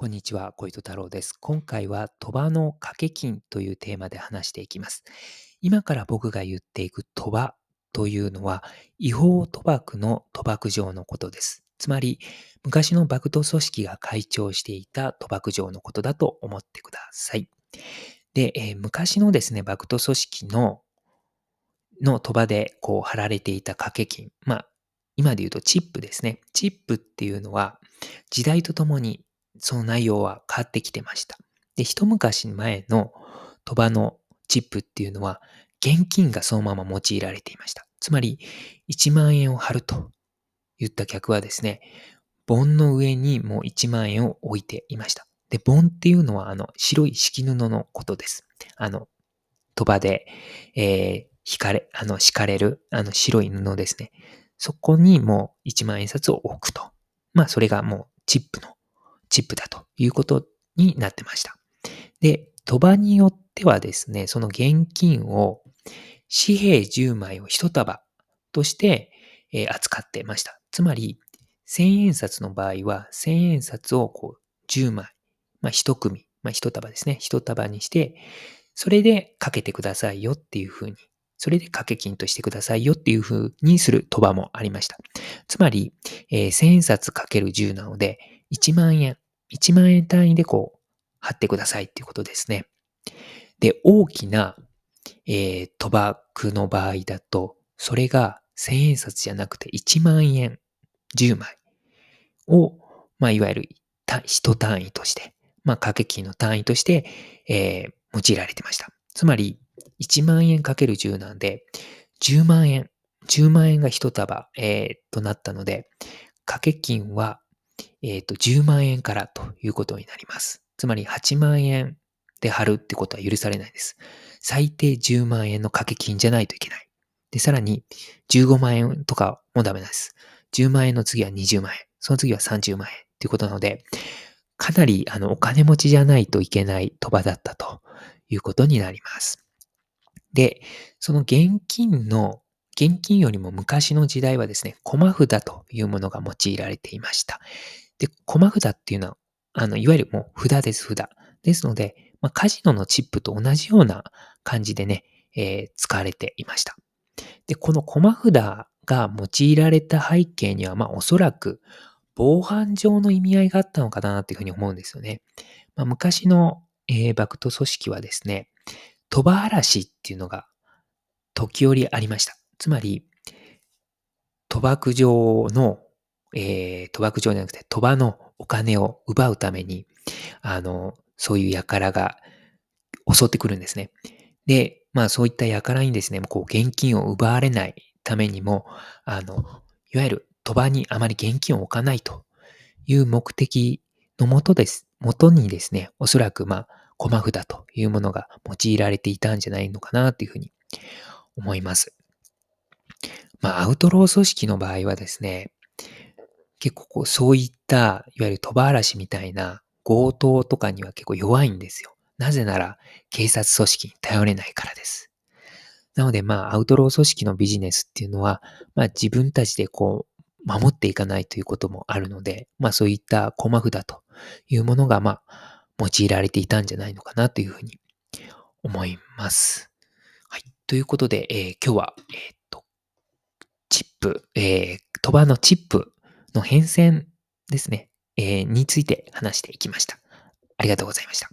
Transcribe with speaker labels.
Speaker 1: こんにちは、小糸太郎です。今回は賭場の掛け金というテーマで話していきます。今から僕が言っていく賭場というのは違法賭博の賭博場のことです。つまり昔のバクト組織が会長していた賭博場のことだと思ってください。で、えー、昔のですね、バクト組織のの賭場でこう貼られていた掛け金。まあ、今で言うとチップですね。チップっていうのは時代とともにその内容は変わってきてました。で、一昔前の賭場のチップっていうのは、現金がそのまま用いられていました。つまり、1万円を貼ると言った客はですね、盆の上にもう1万円を置いていました。で、盆っていうのは、あの、白い敷布のことです。あの、賭場で、えー、引かれ、あの、敷かれる、あの、白い布ですね。そこにもう1万円札を置くと。まあ、それがもうチップのチップだということになってました。で、賭場によってはですね、その現金を紙幣10枚を1束として、扱ってました。つまり、1000円札の場合は、1000円札をこう10枚、まあ1組、まあ1束ですね、1束にして、それでかけてくださいよっていうふうに、それで掛け金としてくださいよっていうふうにする賭場もありました。つまり、えー、円札かける10なので、1万円、1万円単位でこう、貼ってくださいっていうことですね。で、大きな、えー、賭博の場合だと、それが1000円札じゃなくて1万円10枚を、まあ、いわゆる一単位として、まあ、掛け金の単位として、えー、用いられてました。つまり、1万円かける10なんで、10万円、10万円が一束、えー、となったので、掛け金はえっ、ー、と、10万円からということになります。つまり8万円で貼るってことは許されないです。最低10万円の掛け金じゃないといけない。で、さらに15万円とかもダメなんです。10万円の次は20万円。その次は30万円ということなので、かなりあのお金持ちじゃないといけない賭場だったということになります。で、その現金の現金よりも昔の時代はですね、駒札というものが用いられていました。で、駒札っていうのは、あの、いわゆるもう札です、札。ですので、まあ、カジノのチップと同じような感じでね、えー、使われていました。で、この駒札が用いられた背景には、まあ、おそらく防犯上の意味合いがあったのかなっていうふうに思うんですよね。まあ、昔の、えー、バクト組織はですね、賭場嵐っていうのが時折ありました。つまり、賭博場の、えー、賭博場じゃなくて、賭場のお金を奪うために、あの、そういう輩が襲ってくるんですね。で、まあそういった輩にですね、こう現金を奪われないためにも、あの、いわゆる賭場にあまり現金を置かないという目的のもとです。もとにですね、おそらくまあ、駒札というものが用いられていたんじゃないのかなというふうに思います。まあ、アウトロー組織の場合はですね、結構こう、そういった、いわゆる賭場嵐みたいな強盗とかには結構弱いんですよ。なぜなら、警察組織に頼れないからです。なので、まあ、アウトロー組織のビジネスっていうのは、まあ、自分たちでこう、守っていかないということもあるので、まあ、そういった駒札というものが、まあ、用いられていたんじゃないのかなというふうに思います。はい。ということで、えー、今日は、えー、チップ、えー、鳥羽のチップの変遷ですね、えー、について話していきました。ありがとうございました。